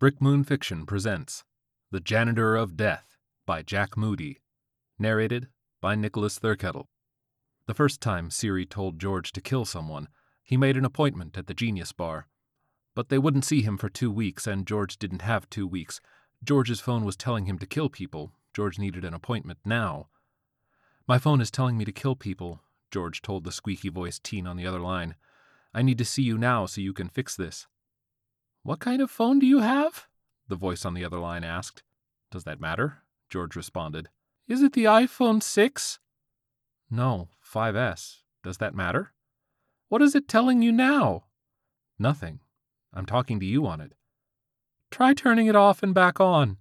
Brick Moon Fiction presents The Janitor of Death by Jack Moody. Narrated by Nicholas Thurkettle. The first time Siri told George to kill someone, he made an appointment at the Genius Bar. But they wouldn't see him for two weeks, and George didn't have two weeks. George's phone was telling him to kill people. George needed an appointment now. My phone is telling me to kill people, George told the squeaky voiced teen on the other line. I need to see you now so you can fix this. What kind of phone do you have? The voice on the other line asked. Does that matter? George responded. Is it the iPhone 6? No, 5S. Does that matter? What is it telling you now? Nothing. I'm talking to you on it. Try turning it off and back on.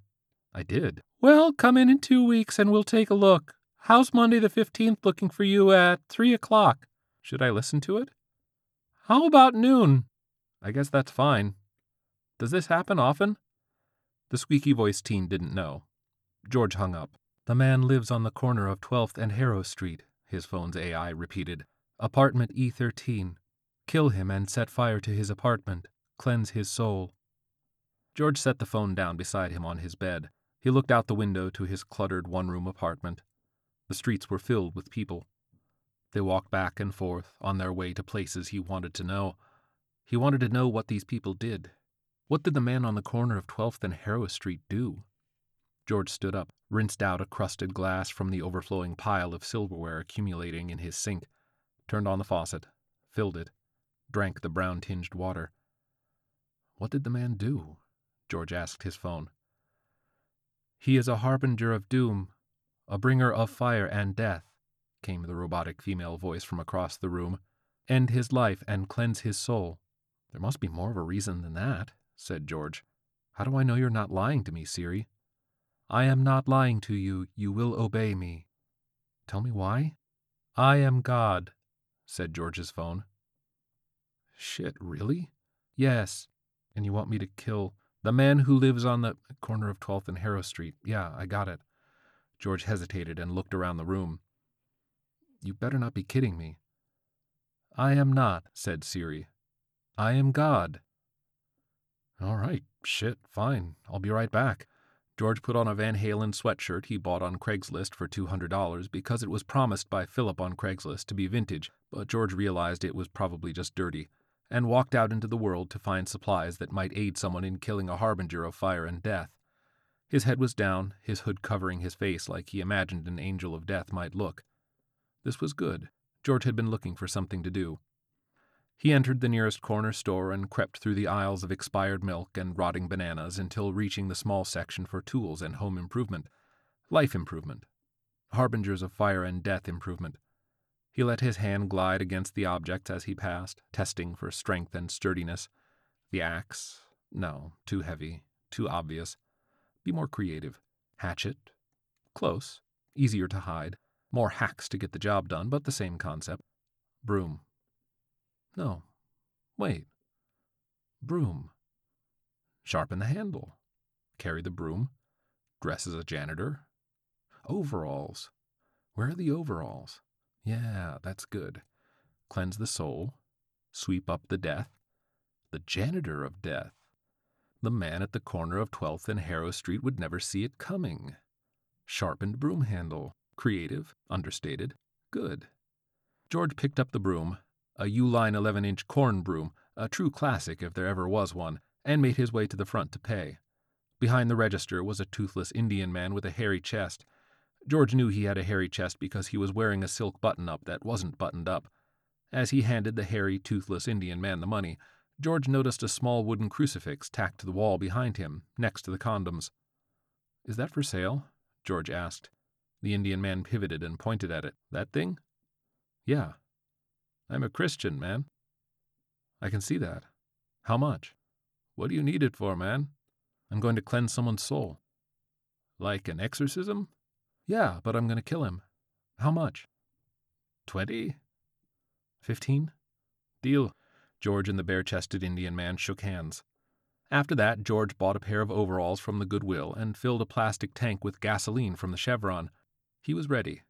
I did. Well, come in in two weeks and we'll take a look. How's Monday the 15th looking for you at 3 o'clock? Should I listen to it? How about noon? I guess that's fine. Does this happen often? The squeaky voiced teen didn't know. George hung up. The man lives on the corner of 12th and Harrow Street, his phone's AI repeated. Apartment E13. Kill him and set fire to his apartment. Cleanse his soul. George set the phone down beside him on his bed. He looked out the window to his cluttered one room apartment. The streets were filled with people. They walked back and forth on their way to places he wanted to know. He wanted to know what these people did. What did the man on the corner of 12th and Harrow Street do? George stood up, rinsed out a crusted glass from the overflowing pile of silverware accumulating in his sink, turned on the faucet, filled it, drank the brown tinged water. What did the man do? George asked his phone. He is a harbinger of doom, a bringer of fire and death, came the robotic female voice from across the room. End his life and cleanse his soul. There must be more of a reason than that, said George. How do I know you're not lying to me, Siri? I am not lying to you. You will obey me. Tell me why? I am God, said George's phone. Shit, really? Yes. And you want me to kill the man who lives on the corner of 12th and Harrow Street? Yeah, I got it. George hesitated and looked around the room. You better not be kidding me. I am not, said Siri. I am God. All right, shit, fine. I'll be right back. George put on a Van Halen sweatshirt he bought on Craigslist for $200 because it was promised by Philip on Craigslist to be vintage, but George realized it was probably just dirty, and walked out into the world to find supplies that might aid someone in killing a harbinger of fire and death. His head was down, his hood covering his face like he imagined an angel of death might look. This was good. George had been looking for something to do. He entered the nearest corner store and crept through the aisles of expired milk and rotting bananas until reaching the small section for tools and home improvement, life improvement, harbingers of fire and death improvement. He let his hand glide against the objects as he passed, testing for strength and sturdiness. The axe? No, too heavy, too obvious. Be more creative. Hatchet? Close. Easier to hide. More hacks to get the job done, but the same concept. Broom. No. Wait. Broom. Sharpen the handle. Carry the broom. Dress as a janitor. Overalls. Where are the overalls? Yeah, that's good. Cleanse the soul. Sweep up the death. The janitor of death. The man at the corner of 12th and Harrow Street would never see it coming. Sharpened broom handle. Creative, understated, good. George picked up the broom, a Uline 11 inch corn broom, a true classic if there ever was one, and made his way to the front to pay. Behind the register was a toothless Indian man with a hairy chest. George knew he had a hairy chest because he was wearing a silk button up that wasn't buttoned up. As he handed the hairy, toothless Indian man the money, George noticed a small wooden crucifix tacked to the wall behind him, next to the condoms. Is that for sale? George asked. The Indian man pivoted and pointed at it. That thing? Yeah. I'm a Christian, man. I can see that. How much? What do you need it for, man? I'm going to cleanse someone's soul. Like an exorcism? Yeah, but I'm going to kill him. How much? Twenty? Fifteen? Deal. George and the bare chested Indian man shook hands. After that, George bought a pair of overalls from the Goodwill and filled a plastic tank with gasoline from the Chevron. He was ready.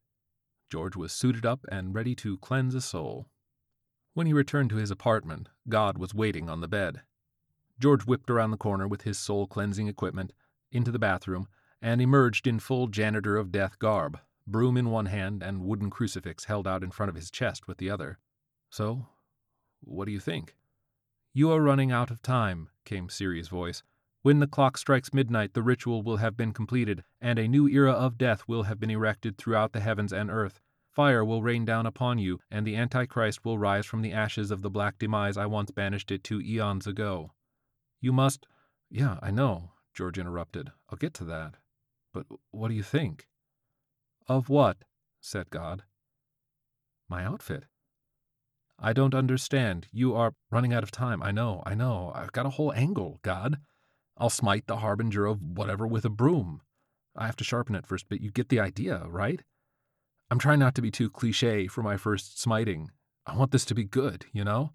George was suited up and ready to cleanse a soul. When he returned to his apartment, God was waiting on the bed. George whipped around the corner with his soul cleansing equipment, into the bathroom, and emerged in full janitor of death garb, broom in one hand and wooden crucifix held out in front of his chest with the other. So, what do you think? You are running out of time, came Siri's voice. When the clock strikes midnight, the ritual will have been completed, and a new era of death will have been erected throughout the heavens and earth. Fire will rain down upon you, and the Antichrist will rise from the ashes of the black demise I once banished it to eons ago. You must. Yeah, I know, George interrupted. I'll get to that. But what do you think? Of what? said God. My outfit. I don't understand. You are running out of time. I know, I know. I've got a whole angle, God. I'll smite the harbinger of whatever with a broom. I have to sharpen it first, but you get the idea, right? I'm trying not to be too cliche for my first smiting. I want this to be good, you know?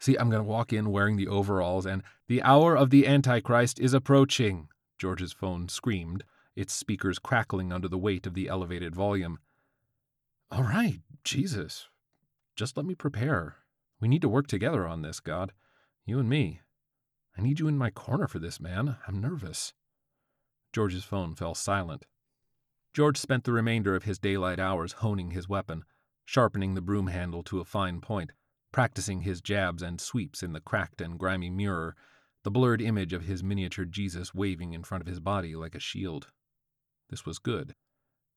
See, I'm going to walk in wearing the overalls, and the hour of the Antichrist is approaching, George's phone screamed, its speakers crackling under the weight of the elevated volume. All right, Jesus. Just let me prepare. We need to work together on this, God. You and me. I need you in my corner for this, man. I'm nervous. George's phone fell silent. George spent the remainder of his daylight hours honing his weapon, sharpening the broom handle to a fine point, practicing his jabs and sweeps in the cracked and grimy mirror, the blurred image of his miniature Jesus waving in front of his body like a shield. This was good.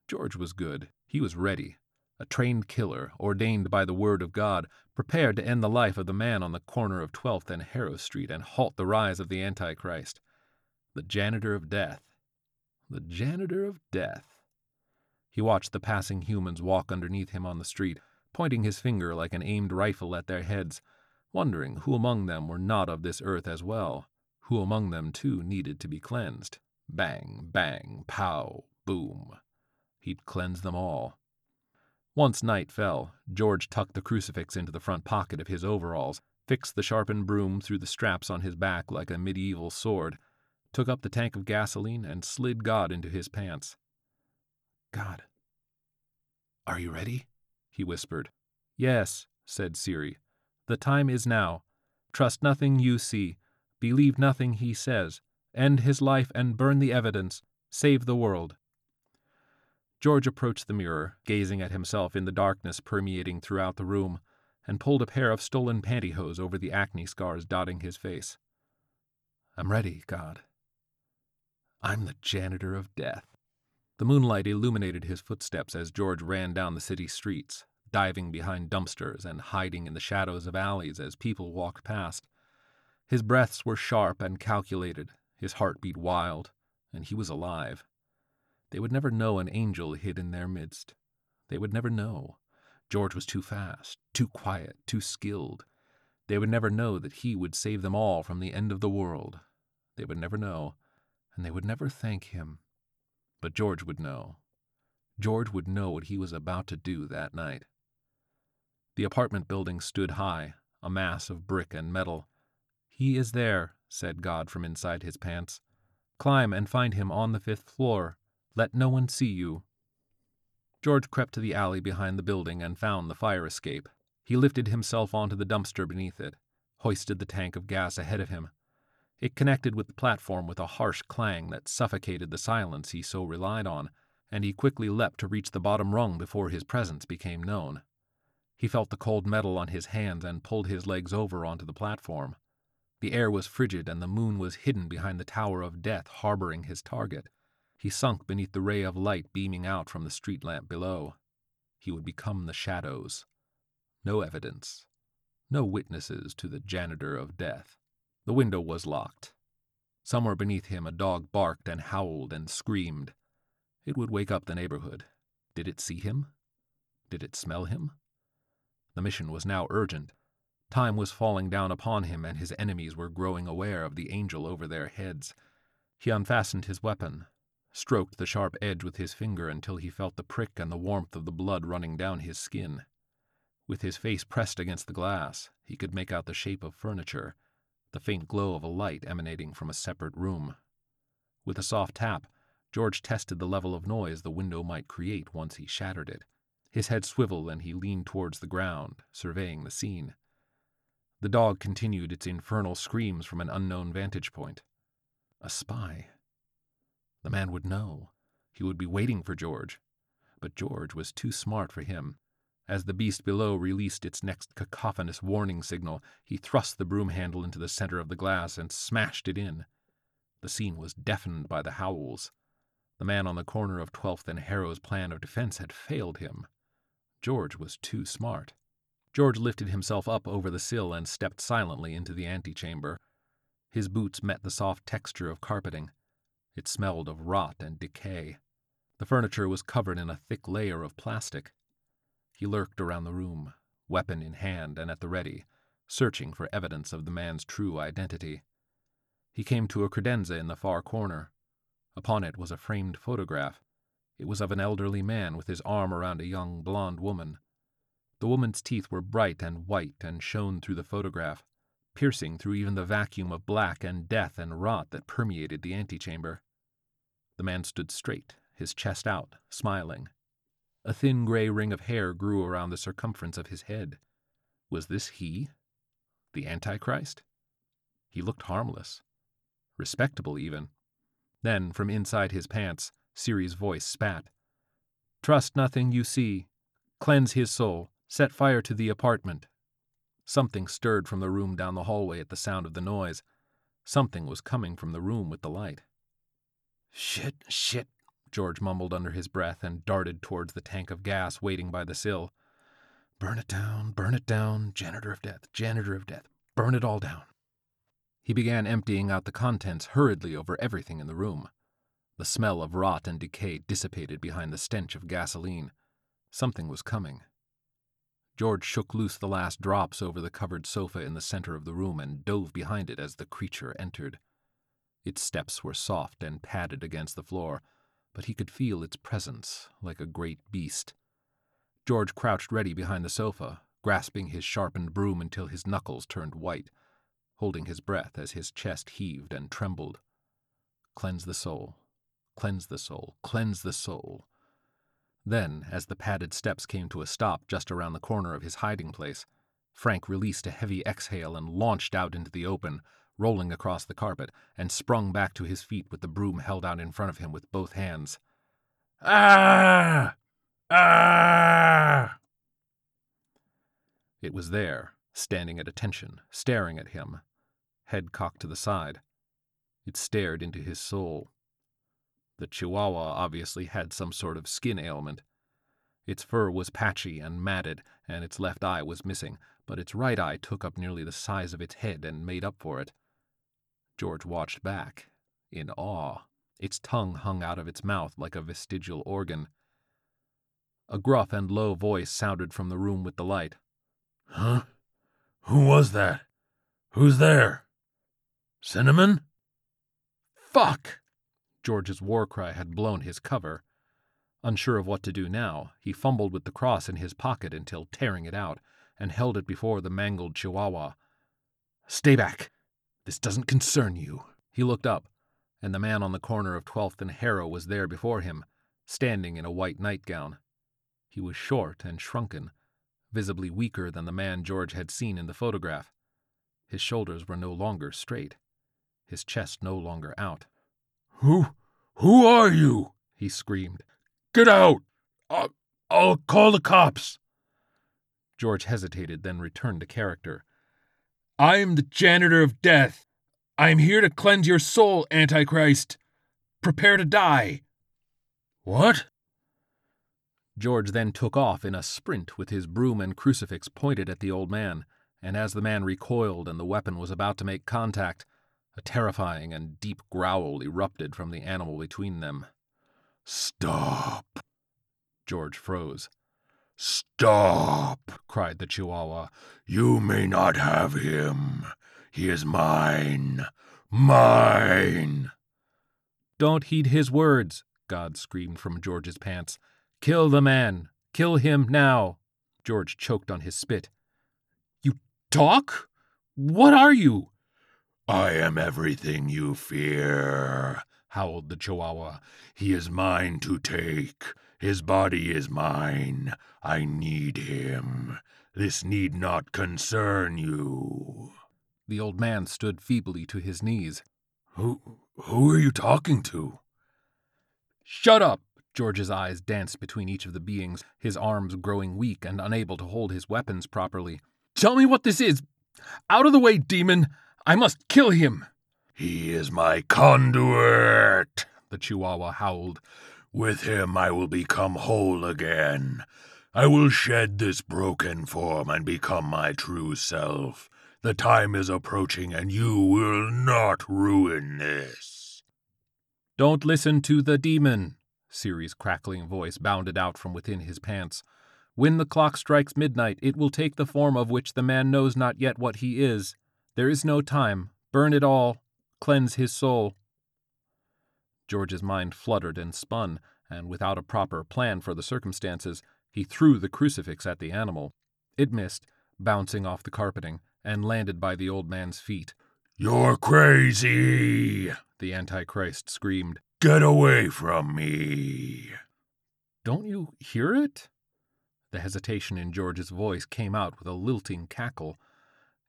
George was good. He was ready. A trained killer, ordained by the word of God, prepared to end the life of the man on the corner of 12th and Harrow Street and halt the rise of the Antichrist. The janitor of death. The janitor of death. He watched the passing humans walk underneath him on the street, pointing his finger like an aimed rifle at their heads, wondering who among them were not of this earth as well, who among them too needed to be cleansed. Bang, bang, pow, boom. He'd cleanse them all. Once night fell, George tucked the crucifix into the front pocket of his overalls, fixed the sharpened broom through the straps on his back like a medieval sword, took up the tank of gasoline, and slid God into his pants. God. Are you ready? he whispered. Yes, said Siri. The time is now. Trust nothing you see. Believe nothing he says. End his life and burn the evidence. Save the world. George approached the mirror, gazing at himself in the darkness permeating throughout the room, and pulled a pair of stolen pantyhose over the acne scars dotting his face. I'm ready, God. I'm the janitor of death. The moonlight illuminated his footsteps as George ran down the city streets, diving behind dumpsters and hiding in the shadows of alleys as people walked past. His breaths were sharp and calculated, his heart beat wild, and he was alive. They would never know an angel hid in their midst. They would never know. George was too fast, too quiet, too skilled. They would never know that he would save them all from the end of the world. They would never know, and they would never thank him. But George would know. George would know what he was about to do that night. The apartment building stood high, a mass of brick and metal. He is there, said God from inside his pants. Climb and find him on the fifth floor. Let no one see you. George crept to the alley behind the building and found the fire escape. He lifted himself onto the dumpster beneath it, hoisted the tank of gas ahead of him, it connected with the platform with a harsh clang that suffocated the silence he so relied on, and he quickly leapt to reach the bottom rung before his presence became known. He felt the cold metal on his hands and pulled his legs over onto the platform. The air was frigid and the moon was hidden behind the tower of death harboring his target. He sunk beneath the ray of light beaming out from the street lamp below. He would become the shadows. No evidence. No witnesses to the janitor of death. The window was locked. Somewhere beneath him a dog barked and howled and screamed. It would wake up the neighborhood. Did it see him? Did it smell him? The mission was now urgent. Time was falling down upon him, and his enemies were growing aware of the angel over their heads. He unfastened his weapon, stroked the sharp edge with his finger until he felt the prick and the warmth of the blood running down his skin. With his face pressed against the glass, he could make out the shape of furniture the faint glow of a light emanating from a separate room. With a soft tap, George tested the level of noise the window might create once he shattered it. His head swiveled and he leaned towards the ground, surveying the scene. The dog continued its infernal screams from an unknown vantage point. A spy. The man would know. He would be waiting for George. But George was too smart for him. As the beast below released its next cacophonous warning signal, he thrust the broom handle into the center of the glass and smashed it in. The scene was deafened by the howls. The man on the corner of 12th and Harrow's plan of defense had failed him. George was too smart. George lifted himself up over the sill and stepped silently into the antechamber. His boots met the soft texture of carpeting. It smelled of rot and decay. The furniture was covered in a thick layer of plastic. He lurked around the room, weapon in hand and at the ready, searching for evidence of the man's true identity. He came to a credenza in the far corner. Upon it was a framed photograph. It was of an elderly man with his arm around a young blonde woman. The woman's teeth were bright and white and shone through the photograph, piercing through even the vacuum of black and death and rot that permeated the antechamber. The man stood straight, his chest out, smiling. A thin gray ring of hair grew around the circumference of his head. Was this he? The Antichrist? He looked harmless. Respectable, even. Then, from inside his pants, Siri's voice spat. Trust nothing you see. Cleanse his soul. Set fire to the apartment. Something stirred from the room down the hallway at the sound of the noise. Something was coming from the room with the light. Shit, shit, George mumbled under his breath and darted towards the tank of gas waiting by the sill. Burn it down, burn it down, janitor of death, janitor of death, burn it all down. He began emptying out the contents hurriedly over everything in the room. The smell of rot and decay dissipated behind the stench of gasoline. Something was coming. George shook loose the last drops over the covered sofa in the center of the room and dove behind it as the creature entered. Its steps were soft and padded against the floor, but he could feel its presence like a great beast. George crouched ready behind the sofa, grasping his sharpened broom until his knuckles turned white, holding his breath as his chest heaved and trembled. Cleanse the soul, cleanse the soul, cleanse the soul. Then, as the padded steps came to a stop just around the corner of his hiding place, Frank released a heavy exhale and launched out into the open, rolling across the carpet, and sprung back to his feet with the broom held out in front of him with both hands. Ah! Ah! It was there, standing at attention, staring at him, head cocked to the side. It stared into his soul. The Chihuahua obviously had some sort of skin ailment. Its fur was patchy and matted, and its left eye was missing, but its right eye took up nearly the size of its head and made up for it. George watched back, in awe. Its tongue hung out of its mouth like a vestigial organ. A gruff and low voice sounded from the room with the light. Huh? Who was that? Who's there? Cinnamon? Fuck! George's war cry had blown his cover. Unsure of what to do now, he fumbled with the cross in his pocket until tearing it out, and held it before the mangled chihuahua. Stay back! This doesn't concern you. He looked up, and the man on the corner of 12th and Harrow was there before him, standing in a white nightgown. He was short and shrunken, visibly weaker than the man George had seen in the photograph. His shoulders were no longer straight, his chest no longer out. Who, who are you? he screamed. Get out! I'll, I'll call the cops. George hesitated, then returned to character. I am the janitor of death. I am here to cleanse your soul, Antichrist. Prepare to die. What? George then took off in a sprint with his broom and crucifix pointed at the old man, and as the man recoiled and the weapon was about to make contact, a terrifying and deep growl erupted from the animal between them. Stop! George froze. Stop! cried the Chihuahua. You may not have him. He is mine. Mine! Don't heed his words, God screamed from George's pants. Kill the man. Kill him now. George choked on his spit. You talk? What are you? I am everything you fear, howled the Chihuahua. He is mine to take. His body is mine. I need him. This need not concern you. The old man stood feebly to his knees. Who who are you talking to? Shut up! George's eyes danced between each of the beings, his arms growing weak and unable to hold his weapons properly. Tell me what this is! Out of the way, demon! I must kill him! He is my conduit, the Chihuahua howled. With him I will become whole again. I will shed this broken form and become my true self. The time is approaching, and you will not ruin this. Don't listen to the demon, Siri's crackling voice bounded out from within his pants. When the clock strikes midnight, it will take the form of which the man knows not yet what he is. There is no time. Burn it all. Cleanse his soul. George's mind fluttered and spun, and without a proper plan for the circumstances, he threw the crucifix at the animal. It missed, bouncing off the carpeting, and landed by the old man's feet. You're crazy! The Antichrist screamed. Get away from me! Don't you hear it? The hesitation in George's voice came out with a lilting cackle.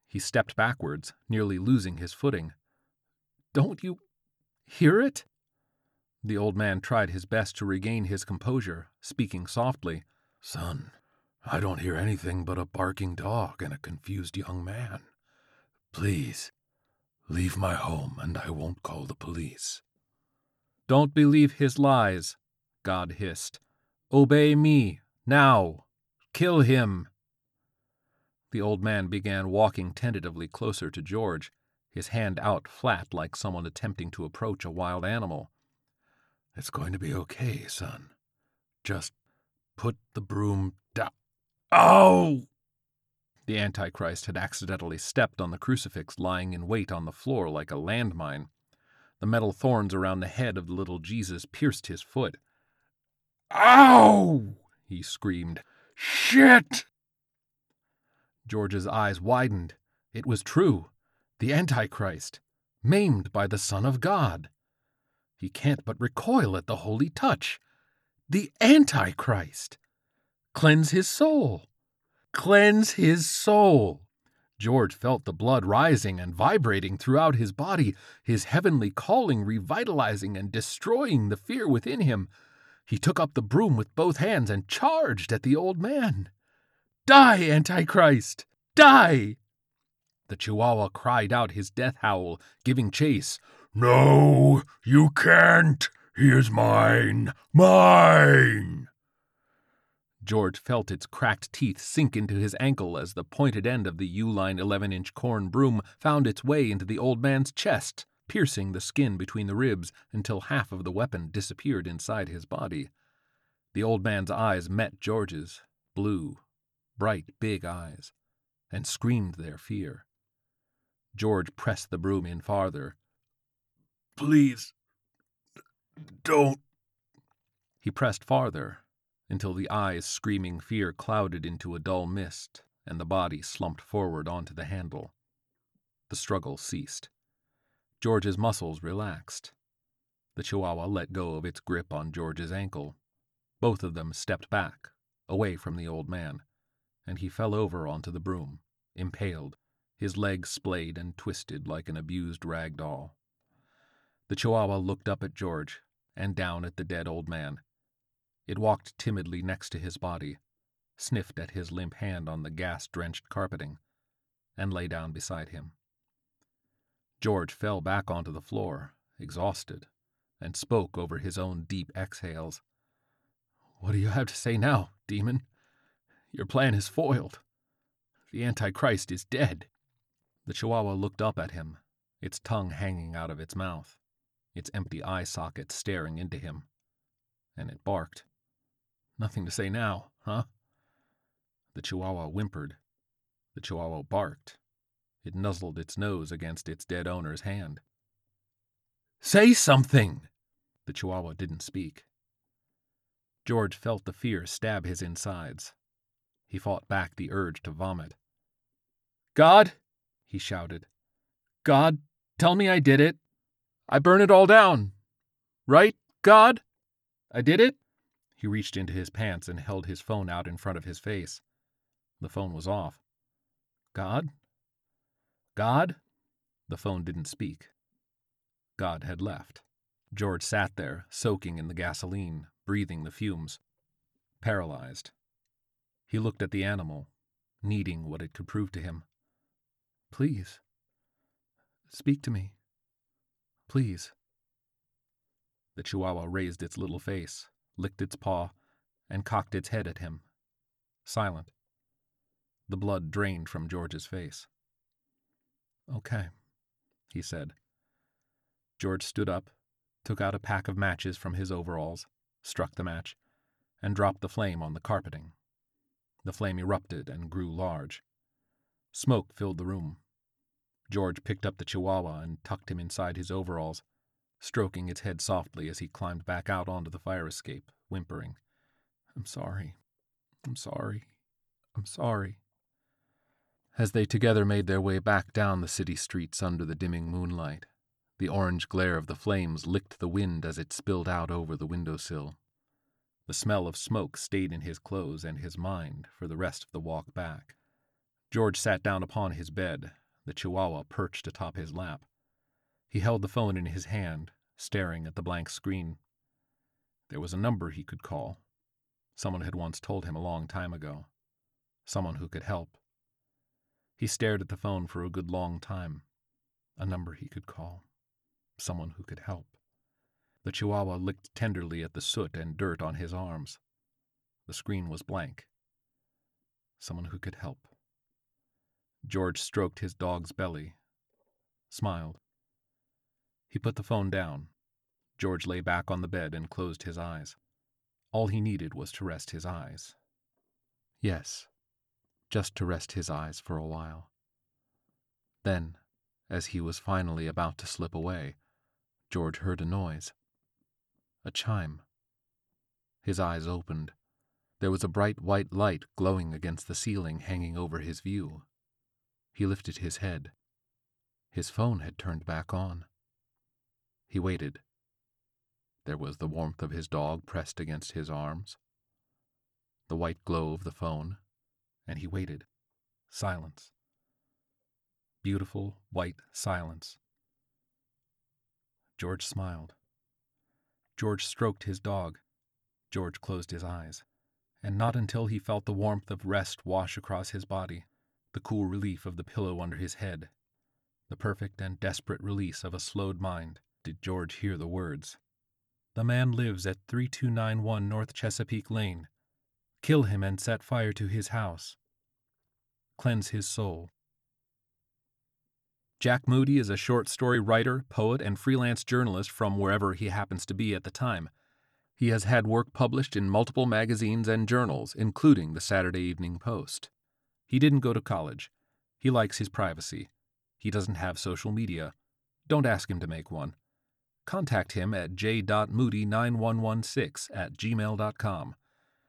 He stepped backwards, nearly losing his footing. Don't you hear it? The old man tried his best to regain his composure, speaking softly. Son, I don't hear anything but a barking dog and a confused young man. Please, leave my home and I won't call the police. Don't believe his lies, God hissed. Obey me, now. Kill him. The old man began walking tentatively closer to George, his hand out flat like someone attempting to approach a wild animal. It's going to be okay, son. Just put the broom down. Oh! The Antichrist had accidentally stepped on the crucifix lying in wait on the floor like a landmine. The metal thorns around the head of the little Jesus pierced his foot. Ow! he screamed. Shit! George's eyes widened. It was true. The Antichrist, maimed by the Son of God. He can't but recoil at the holy touch. The Antichrist! Cleanse his soul! Cleanse his soul! George felt the blood rising and vibrating throughout his body, his heavenly calling revitalizing and destroying the fear within him. He took up the broom with both hands and charged at the old man. Die, Antichrist! Die! The Chihuahua cried out his death howl, giving chase. No, you can't! He is mine! Mine! George felt its cracked teeth sink into his ankle as the pointed end of the Uline 11-inch corn broom found its way into the old man's chest, piercing the skin between the ribs until half of the weapon disappeared inside his body. The old man's eyes met George's, blue, bright, big eyes, and screamed their fear. George pressed the broom in farther. Please, don't. He pressed farther, until the eyes screaming fear clouded into a dull mist and the body slumped forward onto the handle. The struggle ceased. George's muscles relaxed. The Chihuahua let go of its grip on George's ankle. Both of them stepped back, away from the old man, and he fell over onto the broom, impaled, his legs splayed and twisted like an abused rag doll. The Chihuahua looked up at George and down at the dead old man it walked timidly next to his body, sniffed at his limp hand on the gas drenched carpeting, and lay down beside him. George fell back onto the floor, exhausted, and spoke over his own deep exhales. What do you have to say now, demon? Your plan is foiled. The Antichrist is dead. The Chihuahua looked up at him, its tongue hanging out of its mouth, its empty eye sockets staring into him, and it barked. Nothing to say now, huh? The Chihuahua whimpered. The Chihuahua barked. It nuzzled its nose against its dead owner's hand. Say something! The Chihuahua didn't speak. George felt the fear stab his insides. He fought back the urge to vomit. God, he shouted. God, tell me I did it. I burn it all down. Right, God? I did it? He reached into his pants and held his phone out in front of his face. The phone was off. God? God? The phone didn't speak. God had left. George sat there, soaking in the gasoline, breathing the fumes. Paralyzed. He looked at the animal, needing what it could prove to him. Please. Speak to me. Please. The chihuahua raised its little face, licked its paw, and cocked its head at him. Silent. The blood drained from George's face. Okay, he said. George stood up, took out a pack of matches from his overalls, struck the match, and dropped the flame on the carpeting. The flame erupted and grew large. Smoke filled the room. George picked up the chihuahua and tucked him inside his overalls, stroking its head softly as he climbed back out onto the fire escape, whimpering, I'm sorry. I'm sorry. I'm sorry. As they together made their way back down the city streets under the dimming moonlight, the orange glare of the flames licked the wind as it spilled out over the windowsill. The smell of smoke stayed in his clothes and his mind for the rest of the walk back. George sat down upon his bed, the chihuahua perched atop his lap. He held the phone in his hand, staring at the blank screen. There was a number he could call. Someone had once told him a long time ago. Someone who could help. He stared at the phone for a good long time. A number he could call. Someone who could help. The chihuahua licked tenderly at the soot and dirt on his arms. The screen was blank. Someone who could help. George stroked his dog's belly, smiled. He put the phone down. George lay back on the bed and closed his eyes. All he needed was to rest his eyes. Yes, just to rest his eyes for a while. Then, as he was finally about to slip away, George heard a noise. A chime. His eyes opened. There was a bright white light glowing against the ceiling hanging over his view. He lifted his head. His phone had turned back on. He waited. There was the warmth of his dog pressed against his arms, the white glow of the phone, and he waited. Silence. Beautiful white silence. George smiled. George stroked his dog. George closed his eyes, and not until he felt the warmth of rest wash across his body, the cool relief of the pillow under his head, the perfect and desperate release of a slowed mind, did George hear the words. The man lives at 3291 North Chesapeake Lane. Kill him and set fire to his house. Cleanse his soul. Jack Moody is a short story writer, poet, and freelance journalist from wherever he happens to be at the time. He has had work published in multiple magazines and journals, including the Saturday Evening Post. He didn't go to college. He likes his privacy. He doesn't have social media. Don't ask him to make one. Contact him at j.moody9116 at gmail.com.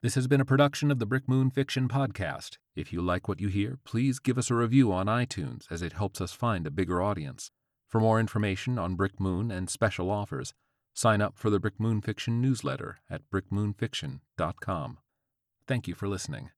This has been a production of the Brick Moon Fiction Podcast. If you like what you hear, please give us a review on iTunes as it helps us find a bigger audience. For more information on Brick Moon and special offers, sign up for the Brick Moon Fiction newsletter at brickmoonfiction.com. Thank you for listening.